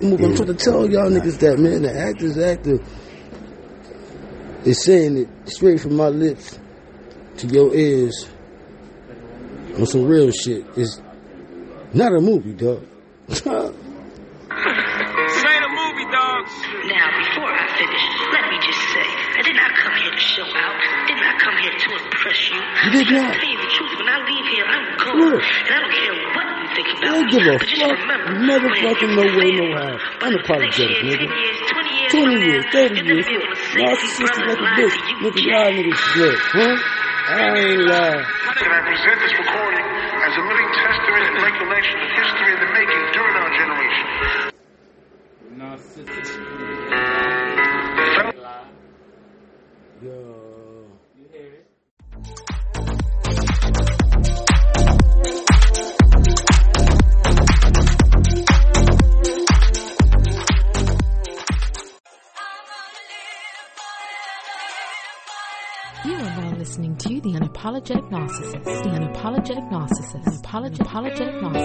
movie. I'm trying to tell y'all niggas that, man. The actor's actor is saying it straight from my lips to your ears on some real shit. It's not a movie, dog. This ain't a movie, dog. Now, before I finish, let me just say, I did not come here to show out. Did not come here to impress you. You did not. To tell you the truth, when I leave here, I'm gone. Look. And I don't care what you think I about don't give a But just fuck. remember, Motherfucking no way, no how. But Unapologetic, next nigga. 20 years, 20 from years, now, 30 years. never be able to say Narcissistic like a bitch. lied to you, Nigga, y'all niggas slick, huh? I ain't lying. And I present this recording as a living testament and recollection of history in the making during our generation. Yo. You are now listening to The Unapologetic Narcissist. The Unapologetic Narcissist. Unapologetic, apologetic Narcissist.